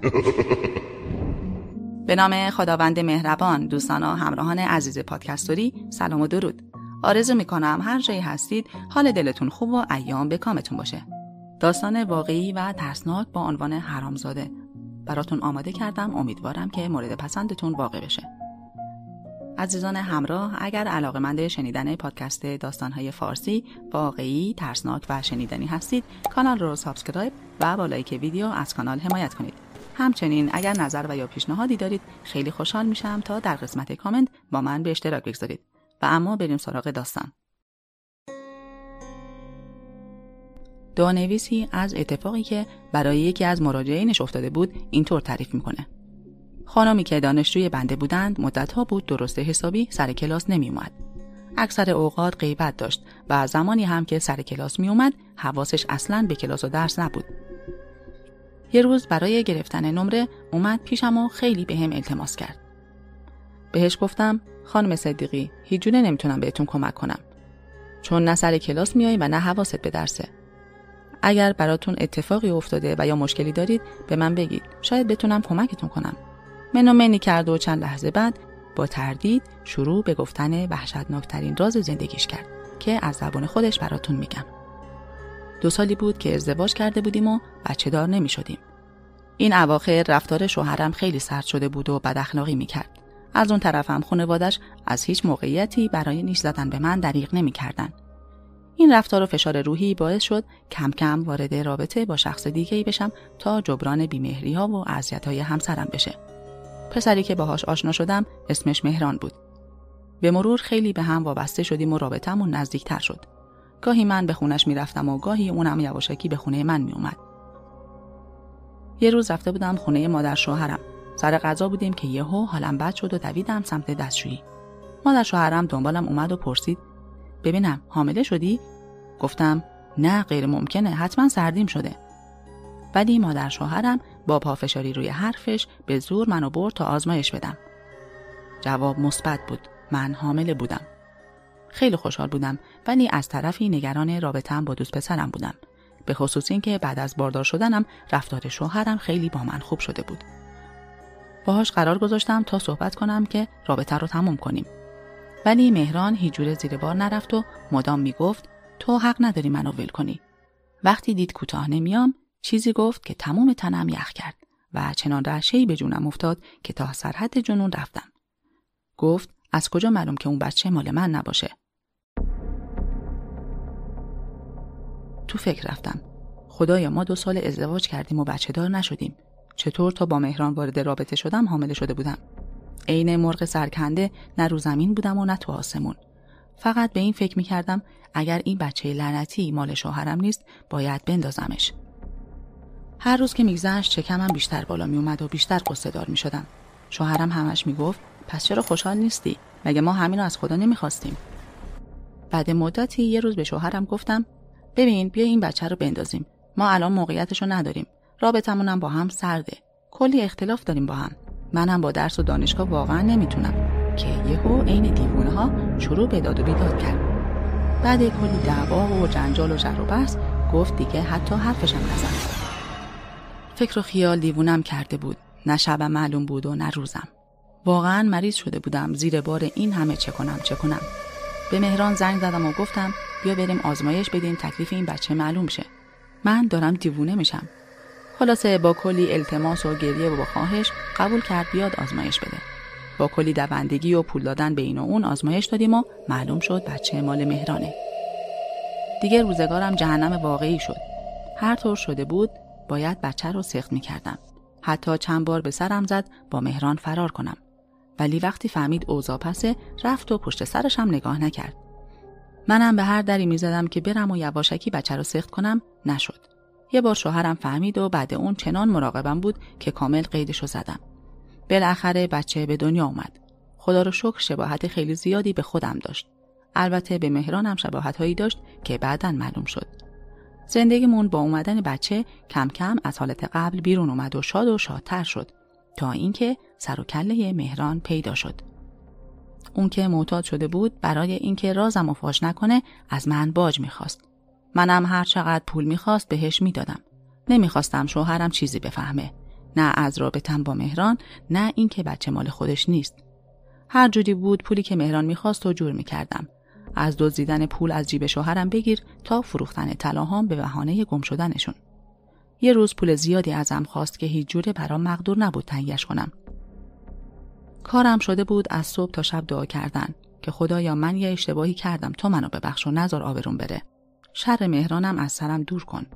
به نام خداوند مهربان دوستان و همراهان عزیز پادکستوری سلام و درود. آرزو می‌کنم هر جایی هستید حال دلتون خوب و ایام به کامتون باشه. داستان واقعی و ترسناک با عنوان حرامزاده. براتون آماده کردم امیدوارم که مورد پسندتون واقع بشه. عزیزان همراه اگر علاقه شنیدن پادکست داستانهای فارسی واقعی ترسناک و شنیدنی هستید کانال رو subscribe و با like ویدیو از کانال حمایت کنید. همچنین اگر نظر و یا پیشنهادی دارید خیلی خوشحال میشم تا در قسمت کامنت با من به اشتراک بگذارید و اما بریم سراغ داستان دعانویسی از اتفاقی که برای یکی از مراجعینش افتاده بود اینطور تعریف می‌کنه خانمی که دانشجوی بنده بودند مدتها بود درست حسابی سر کلاس نمی اومد. اکثر اوقات غیبت داشت و زمانی هم که سر کلاس می اومد حواسش اصلا به کلاس و درس نبود. یه روز برای گرفتن نمره اومد پیشم و خیلی به هم التماس کرد. بهش گفتم خانم صدیقی هیچ جونه نمی‌تونم بهتون کمک کنم. چون نه سر کلاس میای و نه حواست به درسه. اگر براتون اتفاقی افتاده و یا مشکلی دارید به من بگید شاید بتونم کمکتون کنم. منو منی کرد و چند لحظه بعد با تردید شروع به گفتن وحشتناکترین راز زندگیش کرد که از زبان خودش براتون میگم. دو سالی بود که ازدواج کرده بودیم و بچه دار نمی شدیم. این اواخر رفتار شوهرم خیلی سرد شده بود و بد اخلاقی می کرد. از اون طرفم خانوادش از هیچ موقعیتی برای نیش زدن به من دریغ نمی کردن. این رفتار و فشار روحی باعث شد کم کم وارد رابطه با شخص دیگه ای بشم تا جبران بیمهری ها و اذیت های همسرم بشه. پسری که باهاش آشنا شدم اسمش مهران بود. به مرور خیلی به هم وابسته شدیم و رابطمون نزدیکتر شد. گاهی من به خونش می‌رفتم و گاهی اونم یواشکی به خونه من میومد. یه روز رفته بودم خونه مادر شوهرم. سر غذا بودیم که یهو حالم بد شد و دویدم سمت دستشویی. مادر شوهرم دنبالم اومد و پرسید ببینم حامله شدی؟ گفتم نه غیر ممکنه حتما سردیم شده. ولی مادر شوهرم با پافشاری روی حرفش به زور منو برد تا آزمایش بدم. جواب مثبت بود. من حامله بودم. خیلی خوشحال بودم ولی از طرفی نگران رابطم با دوست پسرم بودم. به خصوص اینکه بعد از باردار شدنم رفتار شوهرم خیلی با من خوب شده بود. باهاش قرار گذاشتم تا صحبت کنم که رابطه رو تموم کنیم. ولی مهران هیچ جوره زیر بار نرفت و مدام می‌گفت تو حق نداری منو ول کنی. وقتی دید کوتاه نمیام چیزی گفت که تمام تنم یخ کرد و چنان رعشهای به جونم افتاد که تا سرحد جنون رفتم. گفت از کجا معلوم که اون بچه مال من نباشه؟ تو فکر رفتم. خدایا ما دو سال ازدواج کردیم و بچه دار نشدیم. چطور تا با مهران وارد رابطه شدم حامله شده بودم؟ عین مرغ سرکنده نه رو زمین بودم و نه تو آسمون. فقط به این فکر می کردم اگر این بچه لعنتی مال شوهرم نیست باید بندازمش. هر روز که میگذشت چکمم بیشتر بالا می اومد و بیشتر قصه دار می شدم. شوهرم همش می گفت پس چرا خوشحال نیستی؟ مگه ما همین رو از خدا نمی‌خواستیم؟ بعد مدتی یه روز به شوهرم گفتم ببین بیا این بچه رو بندازیم. ما الان موقعیتش رو نداریم. رابطمونم با هم سرده. کلی اختلاف داریم با هم. منم با درس و دانشگاه واقعا نمی‌تونم که یهو عین دیوونه ها شروع به داد و بیداد کرد. بعد کلی دعوا و جنجال و جر و بحث گفت دیگه حتی حرفشم نزن. فکر و خیال دیوونم کرده بود نه شبم معلوم بود و نه روزم واقعا مریض شده بودم. زیر بار این همه چه کنم چه کنم. به مهران زنگ زدم و گفتم بیا بریم آزمایش بدیم تکلیف این بچه معلوم شه. من دارم دیوونه میشم. خلاصه با کلی التماس و گریه و با خواهش قبول کرد بیاد آزمایش بده. با کلی دوندگی و پول دادن به این و اون آزمایش دادیم و معلوم شد بچه مال مهرانه. دیگه روزگارم جهنم واقعی شد. هر طور شده بود باید بچه رو سخت می کردم. حتی چند بار به سرم زد با مهران فرار کنم. ولی وقتی فهمید اوضاع پسه رفت و پشت سرش هم نگاه نکرد. منم به هر دری می زدم که برم و یواشکی بچه رو سخت کنم نشد. یه بار شوهرم فهمید و بعد اون چنان مراقبم بود که کامل قیدشو زدم. بالاخره بچه به دنیا اومد. خدا رو شکر شباهت خیلی زیادی به خودم داشت. البته به مهرانم شباهت هایی داشت که بعدا معلوم شد. زندگیمون با اومدن بچه کم کم از حالت قبل بیرون اومد و شاد و شادتر شد تا اینکه سر و کله مهران پیدا شد. اون که معتاد شده بود برای اینکه رازم و فاش نکنه از من باج می‌خواست. منم هر چقدر پول می‌خواست بهش می‌دادم. نمی‌خواستم شوهرم چیزی بفهمه. نه از رابطم با مهران نه اینکه بچه مال خودش نیست هر جوری بود پولی که مهران می‌خواست و جور می‌کردم از دزدیدن پول از جیب شوهرم بگیر تا فروختن طلاهام به بهانه گم شدنشون یه روز پول زیادی ازم خواست که هیچ جوره برام مقدور نبود تنگش کنم کارم شده بود از صبح تا شب دعا کردن که خدایا من یه اشتباهی کردم تو منو ببخش و نظر آبرون بره. شر مهرانم از سرم دور کن.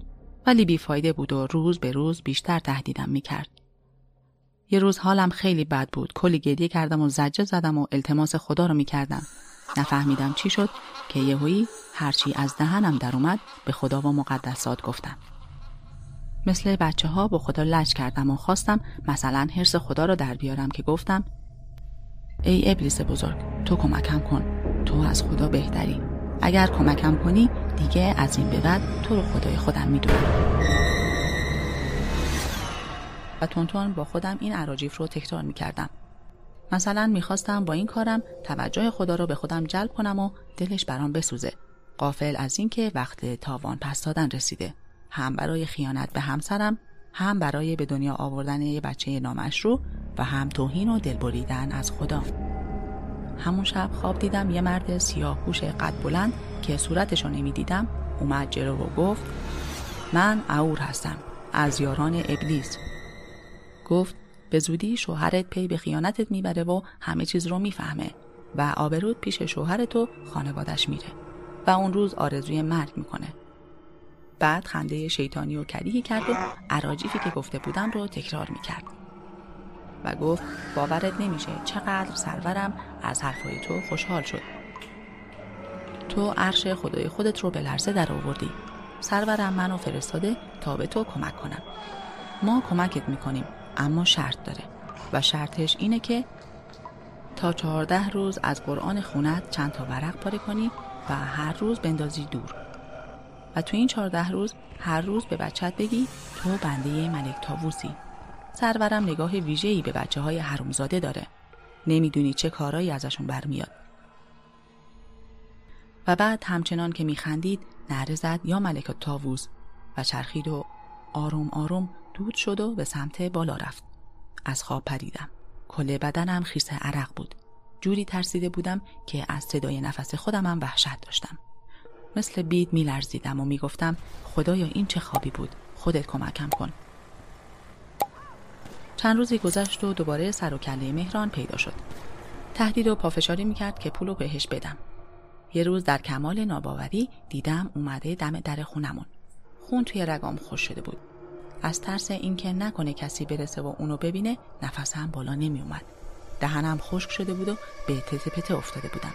ولی بیفایده بود و روز به روز بیشتر تهدیدم می‌کرد. یه روز حالم خیلی بد بود. کلی گریه کردم و زجه زدم و التماس خدا رو می‌کردم. نفهمیدم چی شد که یهویی هرچی از دهنم در اومد به خدا و مقدسات گفتم. مثل بچه ها با خدا لج کردم و خواستم مثلا حرس خدا رو در بیارم که گفتم ای ابلیس بزرگ تو کمکم کن. تو از خدا بهتری. اگر کمکم کنی دیگه از این به بعد تو رو خدای خودم می‌دونم. و تونتون با خودم این عراجیف رو تکرار می‌کردم. مثلا می‌خواستم با این کارم توجه خدا رو به خودم جلب کنم و دلش برام بسوزه. قافل از اینکه وقت تاوان پس دادن رسیده. هم برای خیانت به همسرم هم برای به دنیا آوردن یه بچه نامشروع و هم توهین و دلبریدن از خدا. همون شب خواب دیدم یه مرد سیاه پوش قد بلند که صورتشو نمی‌دیدم اومد جلو و گفت من اور هستم از یاران ابلیس. گفت به زودی شوهرت پی به خیانتت می‌بره و همه چیز رو می‌فهمه و آبرود پیش شوهرت و خانوادش میره و اون روز آرزوی مرگ می‌کنه. بعد خنده شیطانی و کریهی کرد و عراجیفی که گفته بودم رو تکرار می‌کرد. و گفت باورت نمیشه چقدر سرورم از حرفای تو خوشحال شد. تو عرش خدای خودت رو به لرزه در آوردی. سرورم منو فرستاده تا به تو کمک کنم. ما کمکت می‌کنیم اما شرط داره. و شرطش اینه که تا چهارده روز از قرآن خونت چند تا ورق پاره کنی و هر روز بندازی دور. و تو این چهارده روز هر روز به بچت بگی تو بنده ملک تاووسی سرورم نگاه ویژه‌ای به بچه های حرومزاده داره. نمی‌دونی چه کارایی ازشون برمیاد. و بعد همچنان که میخندید نره زد یا ملک تاووز و چرخید و آروم آروم دود شد و به سمت بالا رفت. از خواب پریدم کل بدنم خیس عرق بود. جوری ترسیده بودم که از صدای نفس خودم هم وحشت داشتم. مثل بید میلرزیدم و می‌گفتم خدایا این چه خوابی بود؟ خودت کمکم کن. چند روزی گذشت و دوباره سر و کله مهران پیدا شد. تهدید و پافشاری می‌کرد که پولو بهش بدم. یه روز در کمال ناباوری دیدم اومده دم در خونمون. خون توی رگام خوش شده بود. از ترس اینکه نکنه کسی برسه و اونو ببینه نفسم بالا نمی اومد دهنم خشک شده بود و به تته پته افتاده بودم.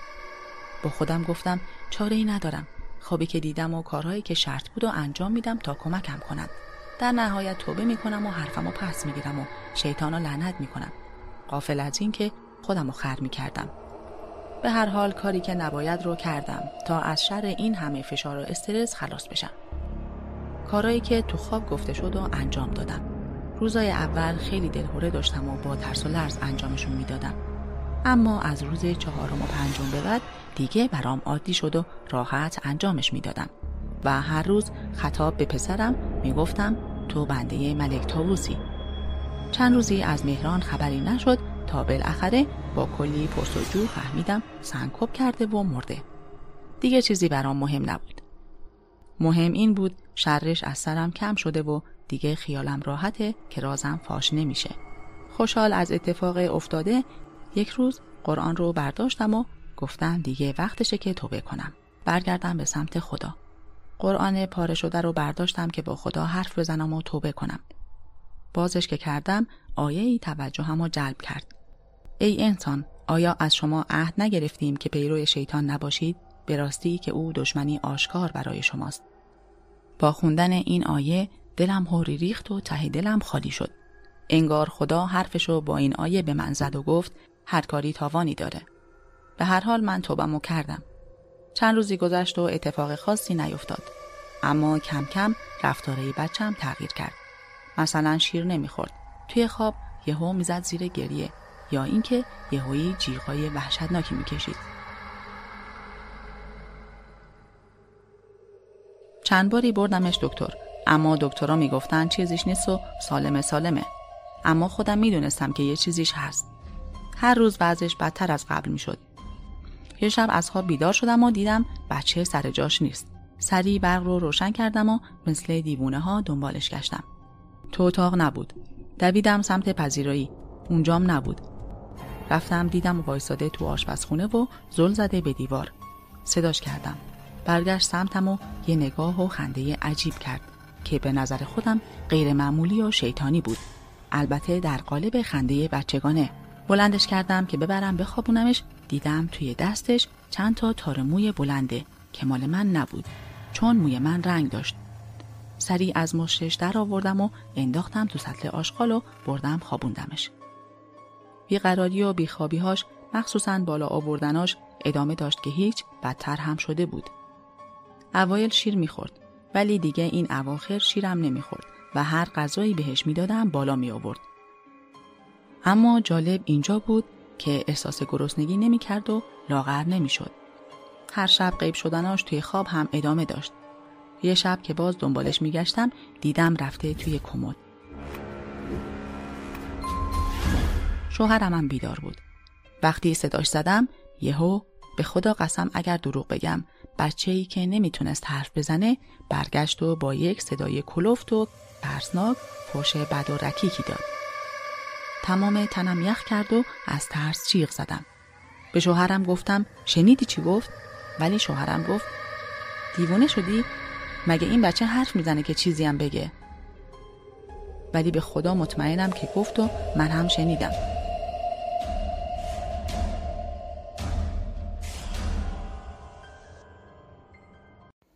با خودم گفتم چاره ای ندارم. خوابی که دیدم و کارهایی که شرط بود و انجام میدم تا کمکم کنند در نهایت توبه می‌کنم و حرفمو پس می‌گیرم و شیطان لعنت می‌کنم. قافل از این که خودم رو خر می‌کردم. به هر حال کاری که نباید رو کردم تا از شر این همه فشار و استرس خلاص بشم. کارایی که تو خواب گفته شد و انجام دادم. روزای اول خیلی دلهوره داشتم و با ترس و لرز انجامشون می‌دادم. اما از روز چهارم و پنجم به بعد دیگه برام عادی شد و راحت انجامش می‌دادم. و هر روز خطاب به پسرم می‌گفتم تو بنده ملک تاووسی چند روزی از مهران خبری نشد تا بالاخره با کلی پرسجو فهمیدم سنکوب کرده و مرده. دیگه چیزی برام مهم نبود. مهم این بود شرش از سرم کم شده و دیگه خیالم راحته که رازم فاش نمیشه. خوشحال از اتفاق افتاده یک روز قرآن رو برداشتم و گفتم دیگه وقتشه که توبه کنم. برگردم به سمت خدا. قرآن پاره شده رو برداشتم که با خدا حرف بزنم و توبه کنم. بازش که کردم آیه ای توجه رو جلب کرد. ای انسان آیا از شما عهد نگرفتیم که پیرو شیطان نباشید؟ به راستی که او دشمنی آشکار برای شماست. با خوندن این آیه دلم هوری ریخت و ته دلم خالی شد. انگار خدا حرفشو با این آیه به من زد و گفت هر کاری تاوانی داره. به هر حال من توبمو کردم. چند روزی گذشت و اتفاق خاصی نیفتاد. اما کم کم رفتاره بچم تغییر کرد. مثلا شیر نمی‌خورد. توی خواب یهو می‌زد زیر گریه یا اینکه یهویی جیغای وحشتناکی می‌کشید. چند باری بردمش دکتر. اما دکترها می‌گفتن چیزیش نیست و سالمه سالمه. اما خودم می‌دونستم که یه چیزیش هست. هر روز وضعش بدتر از قبل می‌شد. یه شب از خواب بیدار شدم و دیدم بچه سر جاش نیست. سریع برق رو روشن کردم و مثل دیوونه ها دنبالش گشتم. تو اتاق نبود. دویدم سمت پذیرایی. اونجام نبود. رفتم دیدم وایساده تو آشپزخونه و زل زده به دیوار. صداش کردم. برگشت سمتم و یه نگاه و خنده عجیب کرد که به نظر خودم غیر معمولی و شیطانی بود. البته در قالب خنده بچگانه. بلندش کردم که ببرم بخوابونمش دیدم توی دستش چند تا تار موی بلنده که مال من نبود چون موی من رنگ داشت. سریع از مشتش در آوردم و انداختم تو سطل آشغال و بردم خوابوندمش. بیقراری و بیخوابیهاش مخصوصا بالا آوردناش ادامه داشت که هیچ بدتر هم شده بود. اوایل شیر می‌خورد ولی دیگه این اواخر شیرم نمی‌خورد و هر غذایی بهش می‌دادم بالا می آورد. اما جالب اینجا بود که احساس گرسنگی نمی‌کرد و لاغر نمی‌شد. هر شب غیب شدناش توی خواب هم ادامه داشت. یه شب که باز دنبالش میگشتم دیدم رفته توی کمد. شوهرم هم بیدار بود. وقتی صداش زدم یهو به خدا قسم اگر دروغ بگم بچه ای که نمی‌تونست حرف بزنه برگشت و با یک صدای کلفت و ترسناک فوش بد و رکیکی داد. تمام تنم یخ کرد و از ترس جیغ زدم. به شوهرم گفتم شنیدی چی گفت؟ ولی شوهرم گفت دیوونه شدی؟ مگه این بچه حرف می‌زنه که چیزی هم بگه؟ ولی به خدا مطمئنم که گفت و من هم شنیدم.